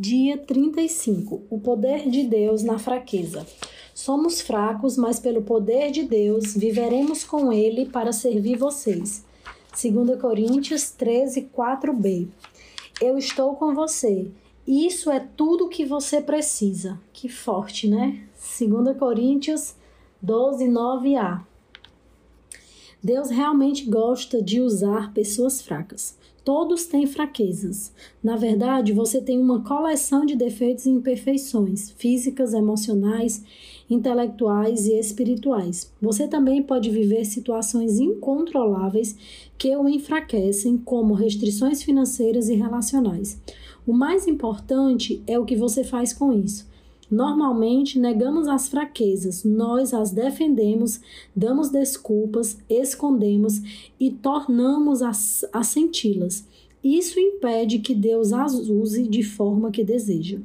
Dia 35. O poder de Deus na fraqueza. Somos fracos, mas pelo poder de Deus viveremos com Ele para servir vocês. 2 Coríntios 13, 4b. Eu estou com você. Isso é tudo que você precisa. Que forte, né? 2 Coríntios 12, 9a. Deus realmente gosta de usar pessoas fracas. Todos têm fraquezas. Na verdade, você tem uma coleção de defeitos e imperfeições físicas, emocionais, intelectuais e espirituais. Você também pode viver situações incontroláveis que o enfraquecem, como restrições financeiras e relacionais. O mais importante é o que você faz com isso. Normalmente negamos as fraquezas, nós as defendemos, damos desculpas, escondemos e tornamos a, a senti-las. Isso impede que Deus as use de forma que deseja.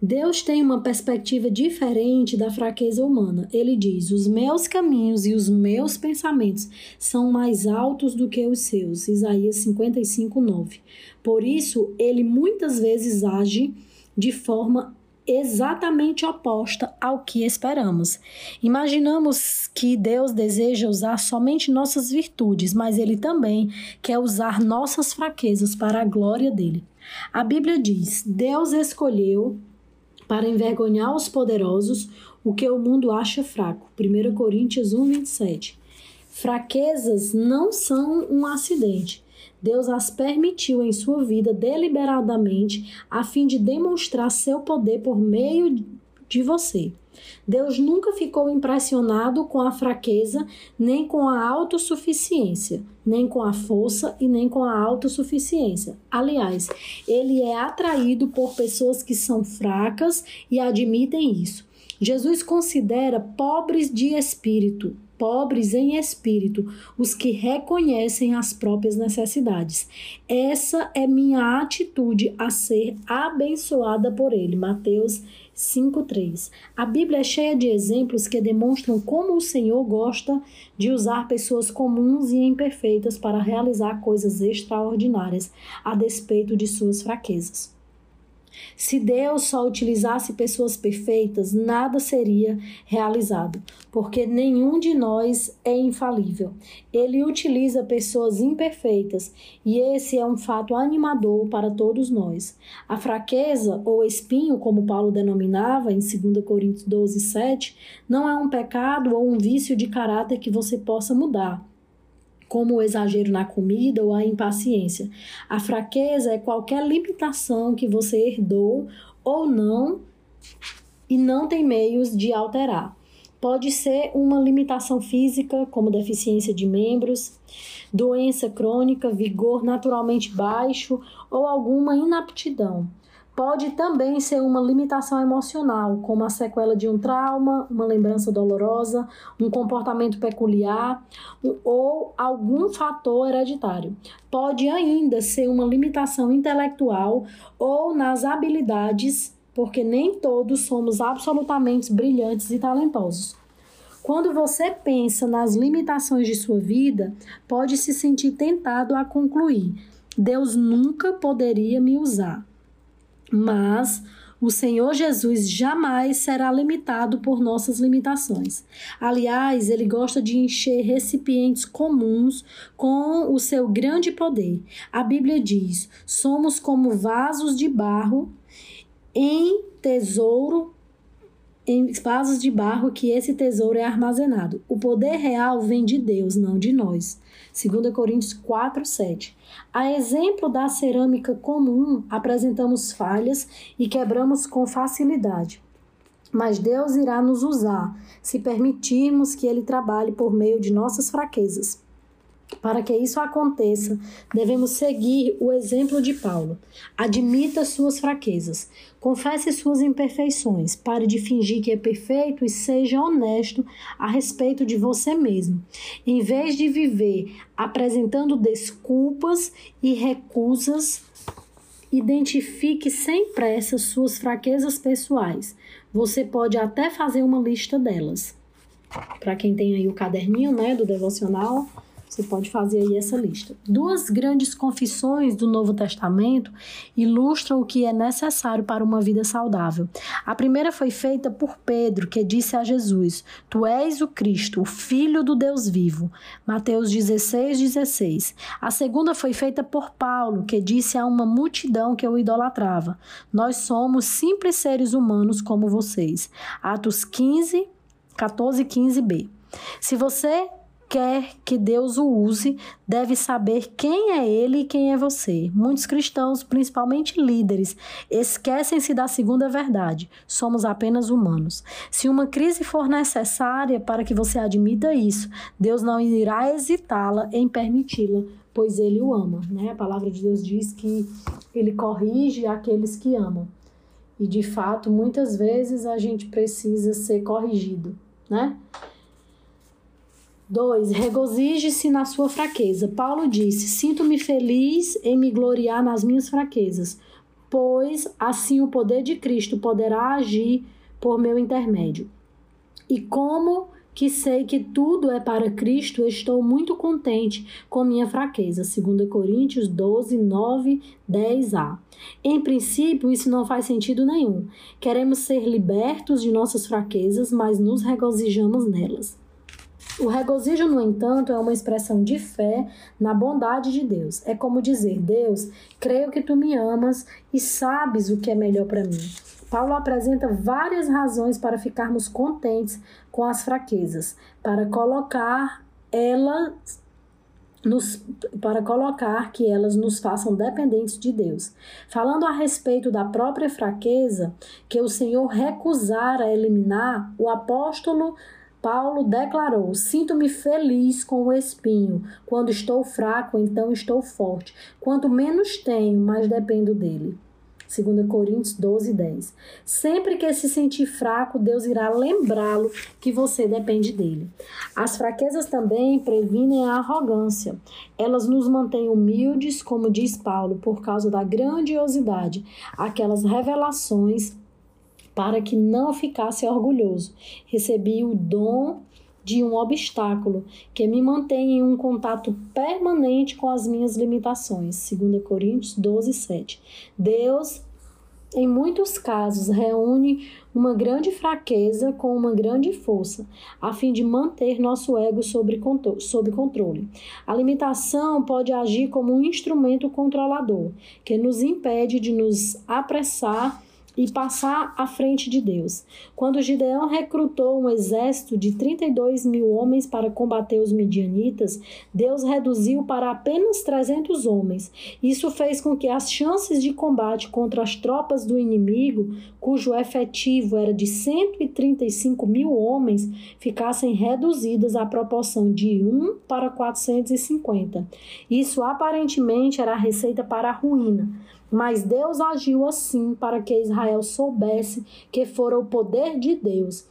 Deus tem uma perspectiva diferente da fraqueza humana. Ele diz: Os meus caminhos e os meus pensamentos são mais altos do que os seus. Isaías 55, 9. Por isso, ele muitas vezes age de forma exatamente oposta ao que esperamos. Imaginamos que Deus deseja usar somente nossas virtudes, mas Ele também quer usar nossas fraquezas para a glória dele. A Bíblia diz: Deus escolheu para envergonhar os poderosos o que o mundo acha fraco. 1 Coríntios 1, 27. Fraquezas não são um acidente. Deus as permitiu em sua vida deliberadamente a fim de demonstrar seu poder por meio de você. Deus nunca ficou impressionado com a fraqueza, nem com a autossuficiência, nem com a força e nem com a autossuficiência. Aliás, ele é atraído por pessoas que são fracas e admitem isso. Jesus considera pobres de espírito, pobres em espírito, os que reconhecem as próprias necessidades. Essa é minha atitude a ser abençoada por ele. Mateus 5:3. A Bíblia é cheia de exemplos que demonstram como o Senhor gosta de usar pessoas comuns e imperfeitas para realizar coisas extraordinárias a despeito de suas fraquezas. Se Deus só utilizasse pessoas perfeitas, nada seria realizado, porque nenhum de nós é infalível. Ele utiliza pessoas imperfeitas e esse é um fato animador para todos nós. A fraqueza ou espinho, como Paulo denominava em 2 Coríntios 12, 7, não é um pecado ou um vício de caráter que você possa mudar como o exagero na comida ou a impaciência. A fraqueza é qualquer limitação que você herdou ou não e não tem meios de alterar. Pode ser uma limitação física, como deficiência de membros, doença crônica, vigor naturalmente baixo ou alguma inaptidão. Pode também ser uma limitação emocional, como a sequela de um trauma, uma lembrança dolorosa, um comportamento peculiar ou algum fator hereditário. Pode ainda ser uma limitação intelectual ou nas habilidades, porque nem todos somos absolutamente brilhantes e talentosos. Quando você pensa nas limitações de sua vida, pode se sentir tentado a concluir: Deus nunca poderia me usar. Mas o Senhor Jesus jamais será limitado por nossas limitações. Aliás, ele gosta de encher recipientes comuns com o seu grande poder. A Bíblia diz: somos como vasos de barro em tesouro em vasos de barro que esse tesouro é armazenado. O poder real vem de Deus, não de nós. 2 Coríntios 4, 7. A exemplo da cerâmica comum, apresentamos falhas e quebramos com facilidade. Mas Deus irá nos usar se permitirmos que Ele trabalhe por meio de nossas fraquezas. Para que isso aconteça, devemos seguir o exemplo de Paulo. Admita suas fraquezas, confesse suas imperfeições, pare de fingir que é perfeito e seja honesto a respeito de você mesmo. Em vez de viver apresentando desculpas e recusas, identifique sem pressa suas fraquezas pessoais. Você pode até fazer uma lista delas. Para quem tem aí o caderninho, né, do devocional, Você pode fazer aí essa lista. Duas grandes confissões do Novo Testamento ilustram o que é necessário para uma vida saudável. A primeira foi feita por Pedro, que disse a Jesus: Tu és o Cristo, o Filho do Deus vivo. Mateus 16, 16. A segunda foi feita por Paulo, que disse a uma multidão que o idolatrava: Nós somos simples seres humanos como vocês. Atos 15, 14 e 15b. Se você quer que Deus o use, deve saber quem é ele e quem é você. Muitos cristãos, principalmente líderes, esquecem-se da segunda verdade. Somos apenas humanos. Se uma crise for necessária para que você admita isso, Deus não irá hesitá-la em permiti-la, pois ele o ama. Né? A palavra de Deus diz que ele corrige aqueles que amam. E de fato, muitas vezes a gente precisa ser corrigido, né? 2. Regozije-se na sua fraqueza. Paulo disse: Sinto-me feliz em me gloriar nas minhas fraquezas, pois assim o poder de Cristo poderá agir por meu intermédio. E como que sei que tudo é para Cristo, estou muito contente com minha fraqueza. 2 Coríntios 12, 9, 10a. Em princípio, isso não faz sentido nenhum. Queremos ser libertos de nossas fraquezas, mas nos regozijamos nelas. O regozijo, no entanto, é uma expressão de fé na bondade de Deus. É como dizer: Deus, creio que tu me amas e sabes o que é melhor para mim. Paulo apresenta várias razões para ficarmos contentes com as fraquezas, para colocar elas nos, para colocar que elas nos façam dependentes de Deus. Falando a respeito da própria fraqueza que o Senhor recusara eliminar, o apóstolo Paulo declarou: Sinto-me feliz com o espinho. Quando estou fraco, então estou forte. Quanto menos tenho, mais dependo dele. 2 Coríntios 12, 10. Sempre que se sentir fraco, Deus irá lembrá-lo que você depende dele. As fraquezas também previnem a arrogância. Elas nos mantêm humildes, como diz Paulo, por causa da grandiosidade, aquelas revelações para que não ficasse orgulhoso. Recebi o dom de um obstáculo que me mantém em um contato permanente com as minhas limitações. 2 Coríntios 12, 7. Deus, em muitos casos, reúne uma grande fraqueza com uma grande força, a fim de manter nosso ego sob controle. A limitação pode agir como um instrumento controlador, que nos impede de nos apressar e passar à frente de Deus. Quando Gideão recrutou um exército de 32 mil homens para combater os midianitas, Deus reduziu para apenas 300 homens. Isso fez com que as chances de combate contra as tropas do inimigo, cujo efetivo era de 135 mil homens, ficassem reduzidas à proporção de 1 para 450. Isso aparentemente era a receita para a ruína. Mas Deus agiu assim para que Israel soubesse que fora o poder de Deus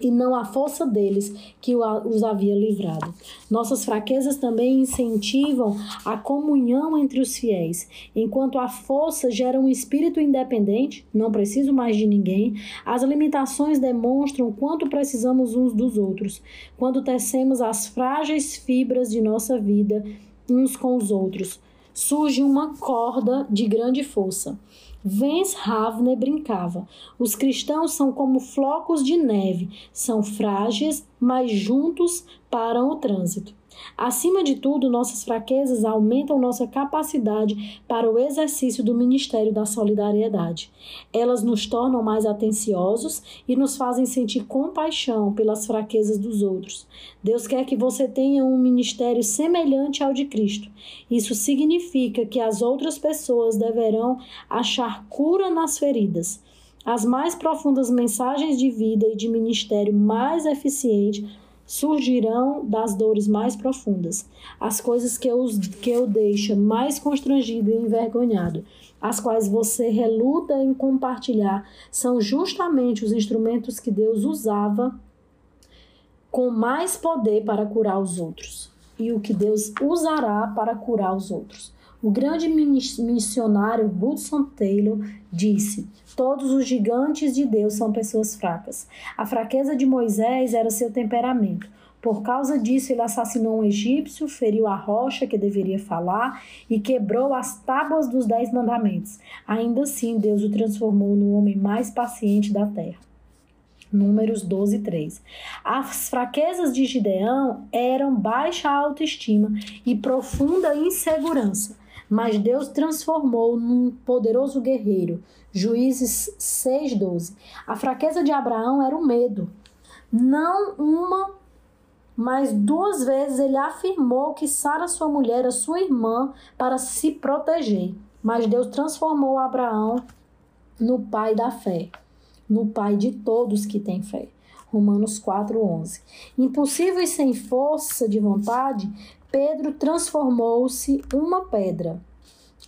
e não a força deles que os havia livrado. Nossas fraquezas também incentivam a comunhão entre os fiéis. Enquanto a força gera um espírito independente, não preciso mais de ninguém, as limitações demonstram quanto precisamos uns dos outros. Quando tecemos as frágeis fibras de nossa vida uns com os outros, surge uma corda de grande força. Vence Ravne brincava. Os cristãos são como flocos de neve, são frágeis, mas juntos param o trânsito. Acima de tudo, nossas fraquezas aumentam nossa capacidade para o exercício do ministério da solidariedade. Elas nos tornam mais atenciosos e nos fazem sentir compaixão pelas fraquezas dos outros. Deus quer que você tenha um ministério semelhante ao de Cristo. Isso significa que as outras pessoas deverão achar cura nas feridas. As mais profundas mensagens de vida e de ministério mais eficiente surgirão das dores mais profundas, as coisas que eu, que eu deixa mais constrangido e envergonhado, as quais você reluta em compartilhar, são justamente os instrumentos que Deus usava com mais poder para curar os outros e o que Deus usará para curar os outros. O grande missionário Hudson Taylor disse: Todos os gigantes de Deus são pessoas fracas. A fraqueza de Moisés era seu temperamento. Por causa disso, ele assassinou um egípcio, feriu a rocha que deveria falar e quebrou as tábuas dos Dez Mandamentos. Ainda assim, Deus o transformou no homem mais paciente da terra. Números 12, 3. As fraquezas de Gideão eram baixa autoestima e profunda insegurança, mas Deus transformou num poderoso guerreiro. Juízes 6, 12. A fraqueza de Abraão era o medo. Não uma mas duas vezes ele afirmou que Sara, sua mulher, era sua irmã para se proteger. Mas Deus transformou Abraão no pai da fé, no pai de todos que têm fé. Romanos 4:11. Impossível e sem força de vontade, Pedro transformou-se uma pedra.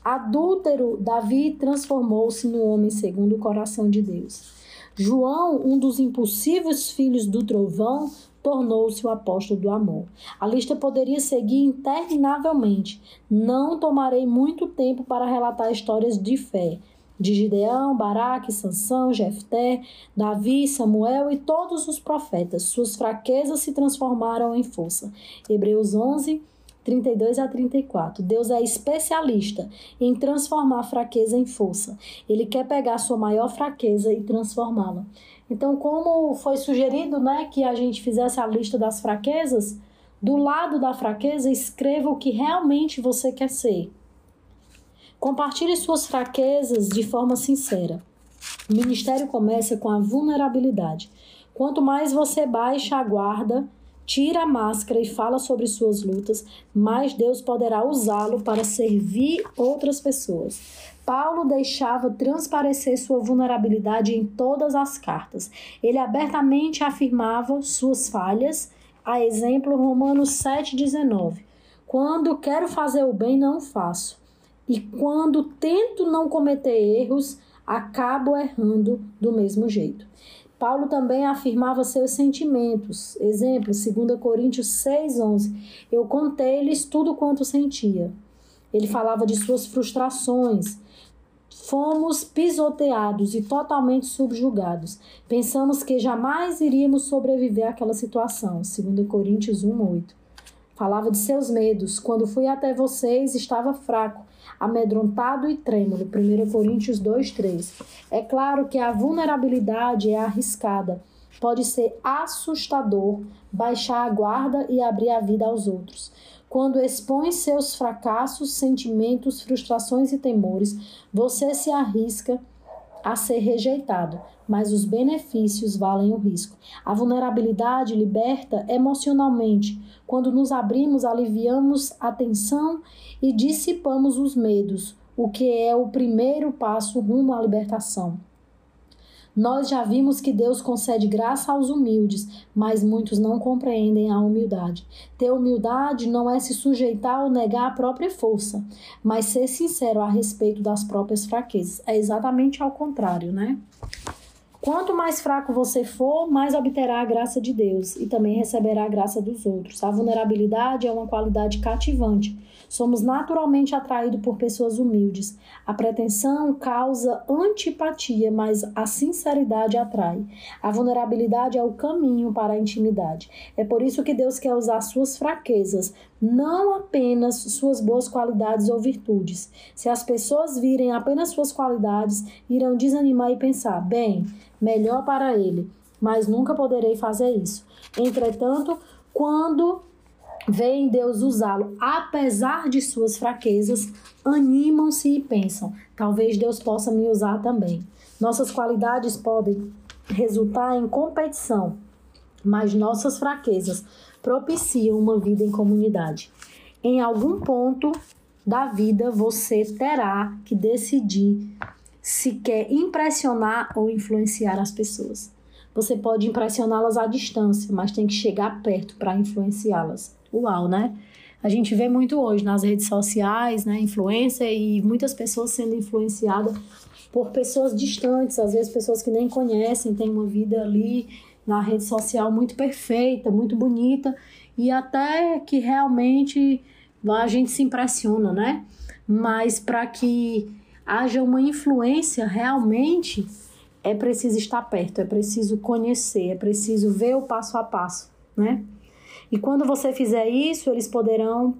Adúltero, Davi transformou-se no homem segundo o coração de Deus. João, um dos impossíveis filhos do trovão, tornou-se o apóstolo do amor. A lista poderia seguir interminavelmente. Não tomarei muito tempo para relatar histórias de fé de Gideão, Baraque, Sansão, Jefté, Davi, Samuel e todos os profetas. Suas fraquezas se transformaram em força. Hebreus 11, 32 a 34. Deus é especialista em transformar fraqueza em força. Ele quer pegar sua maior fraqueza e transformá-la. Então, como foi sugerido, né, que a gente fizesse a lista das fraquezas, do lado da fraqueza escreva o que realmente você quer ser. Compartilhe suas fraquezas de forma sincera. O ministério começa com a vulnerabilidade. Quanto mais você baixa a guarda, tira a máscara e fala sobre suas lutas, mais Deus poderá usá-lo para servir outras pessoas. Paulo deixava transparecer sua vulnerabilidade em todas as cartas. Ele abertamente afirmava suas falhas, a exemplo Romanos 7,19. Quando quero fazer o bem, não faço. E quando tento não cometer erros, acabo errando do mesmo jeito. Paulo também afirmava seus sentimentos. Exemplo, 2 Coríntios 6,11. Eu contei-lhes tudo quanto sentia. Ele falava de suas frustrações, Fomos pisoteados e totalmente subjugados. Pensamos que jamais iríamos sobreviver àquela situação. 2 Coríntios 1:8. Falava de seus medos. Quando fui até vocês, estava fraco, amedrontado e trêmulo. 1 Coríntios 2:3. É claro que a vulnerabilidade é arriscada. Pode ser assustador baixar a guarda e abrir a vida aos outros. Quando expõe seus fracassos, sentimentos, frustrações e temores, você se arrisca a ser rejeitado, mas os benefícios valem o risco. A vulnerabilidade liberta emocionalmente. Quando nos abrimos, aliviamos a tensão e dissipamos os medos, o que é o primeiro passo rumo à libertação. Nós já vimos que Deus concede graça aos humildes, mas muitos não compreendem a humildade. Ter humildade não é se sujeitar ou negar a própria força, mas ser sincero a respeito das próprias fraquezas. É exatamente ao contrário, né? Quanto mais fraco você for, mais obterá a graça de Deus e também receberá a graça dos outros. A vulnerabilidade é uma qualidade cativante Somos naturalmente atraídos por pessoas humildes. A pretensão causa antipatia, mas a sinceridade atrai. A vulnerabilidade é o caminho para a intimidade. É por isso que Deus quer usar suas fraquezas, não apenas suas boas qualidades ou virtudes. Se as pessoas virem apenas suas qualidades, irão desanimar e pensar: bem, melhor para ele, mas nunca poderei fazer isso. Entretanto, quando veem Deus usá-lo apesar de suas fraquezas, animam-se e pensam: talvez Deus possa me usar também. Nossas qualidades podem resultar em competição, mas nossas fraquezas propiciam uma vida em comunidade. Em algum ponto da vida você terá que decidir se quer impressionar ou influenciar as pessoas. Você pode impressioná-las à distância, mas tem que chegar perto para influenciá-las uau, né? A gente vê muito hoje nas redes sociais, né, influência e muitas pessoas sendo influenciadas por pessoas distantes, às vezes pessoas que nem conhecem, têm uma vida ali na rede social muito perfeita, muito bonita e até que realmente a gente se impressiona, né? Mas para que haja uma influência realmente é preciso estar perto, é preciso conhecer, é preciso ver o passo a passo, né? E quando você fizer isso, eles poderão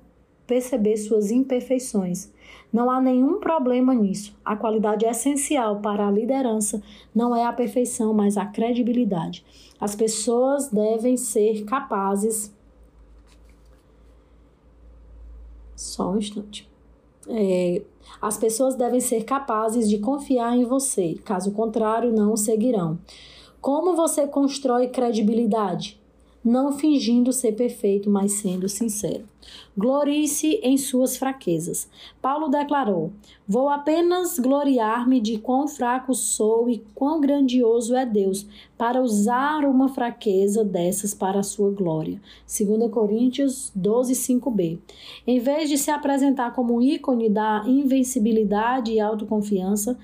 perceber suas imperfeições. Não há nenhum problema nisso. A qualidade essencial para a liderança não é a perfeição, mas a credibilidade. As pessoas devem ser capazes. Só um instante. É, as pessoas devem ser capazes de confiar em você, caso contrário, não o seguirão. Como você constrói credibilidade? Não fingindo ser perfeito, mas sendo sincero. Glorie-se em suas fraquezas. Paulo declarou: Vou apenas gloriar-me de quão fraco sou e quão grandioso é Deus, para usar uma fraqueza dessas para a sua glória. 2 Coríntios 12, 5b. Em vez de se apresentar como um ícone da invencibilidade e autoconfiança,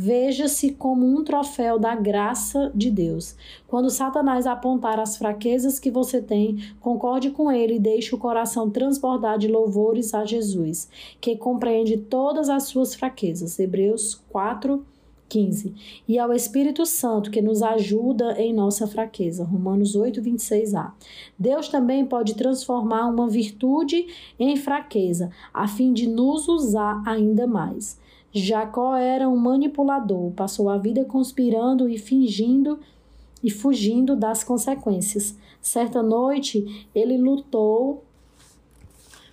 Veja-se como um troféu da graça de Deus. Quando Satanás apontar as fraquezas que você tem, concorde com ele e deixe o coração transbordar de louvores a Jesus, que compreende todas as suas fraquezas. Hebreus 4, 15. E ao Espírito Santo, que nos ajuda em nossa fraqueza. Romanos 8, 26a. Deus também pode transformar uma virtude em fraqueza, a fim de nos usar ainda mais. Jacó era um manipulador, passou a vida conspirando e fingindo e fugindo das consequências. Certa noite, ele lutou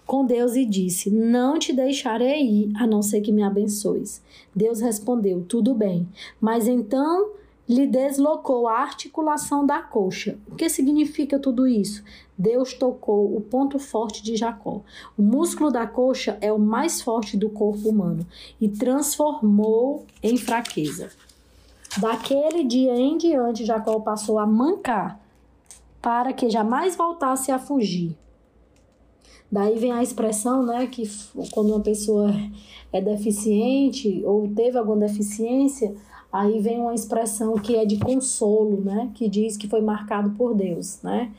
com Deus e disse: Não te deixarei ir, a não ser que me abençoes. Deus respondeu: Tudo bem. Mas então lhe deslocou a articulação da coxa. O que significa tudo isso? Deus tocou o ponto forte de Jacó. O músculo da coxa é o mais forte do corpo humano e transformou em fraqueza. Daquele dia em diante, Jacó passou a mancar para que jamais voltasse a fugir. Daí vem a expressão, né, que quando uma pessoa é deficiente ou teve alguma deficiência, Aí vem uma expressão que é de consolo, né? Que diz que foi marcado por Deus, né?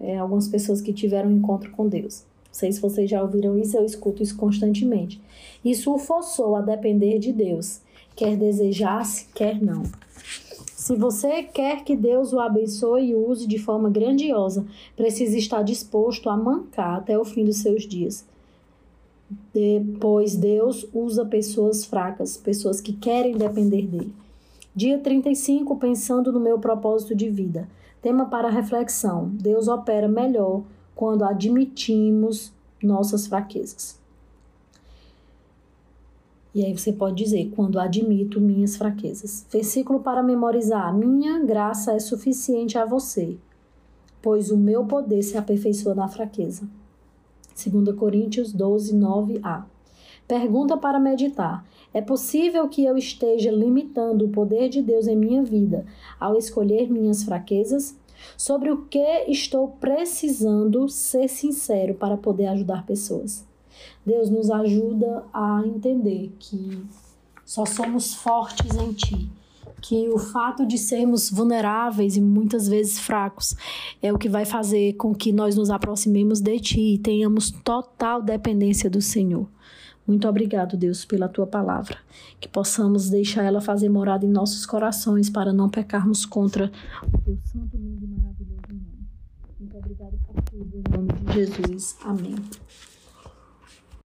É, algumas pessoas que tiveram um encontro com Deus. Não sei se vocês já ouviram isso, eu escuto isso constantemente. Isso o forçou a depender de Deus, quer desejasse, quer não. Se você quer que Deus o abençoe e o use de forma grandiosa, precisa estar disposto a mancar até o fim dos seus dias. Depois Deus usa pessoas fracas, pessoas que querem depender dele. Dia 35, pensando no meu propósito de vida. Tema para reflexão: Deus opera melhor quando admitimos nossas fraquezas. E aí você pode dizer, quando admito minhas fraquezas. Versículo para memorizar: Minha graça é suficiente a você, pois o meu poder se aperfeiçoa na fraqueza. 2 Coríntios 12, 9a. Pergunta para meditar: é possível que eu esteja limitando o poder de Deus em minha vida ao escolher minhas fraquezas? Sobre o que estou precisando ser sincero para poder ajudar pessoas? Deus nos ajuda a entender que só somos fortes em Ti que o fato de sermos vulneráveis e muitas vezes fracos é o que vai fazer com que nós nos aproximemos de Ti e tenhamos total dependência do Senhor. Muito obrigado, Deus, pela tua palavra. Que possamos deixar ela fazer morada em nossos corações para não pecarmos contra o teu santo, lindo e maravilhoso nome. Muito obrigado por tudo, em nome de Jesus. Amém.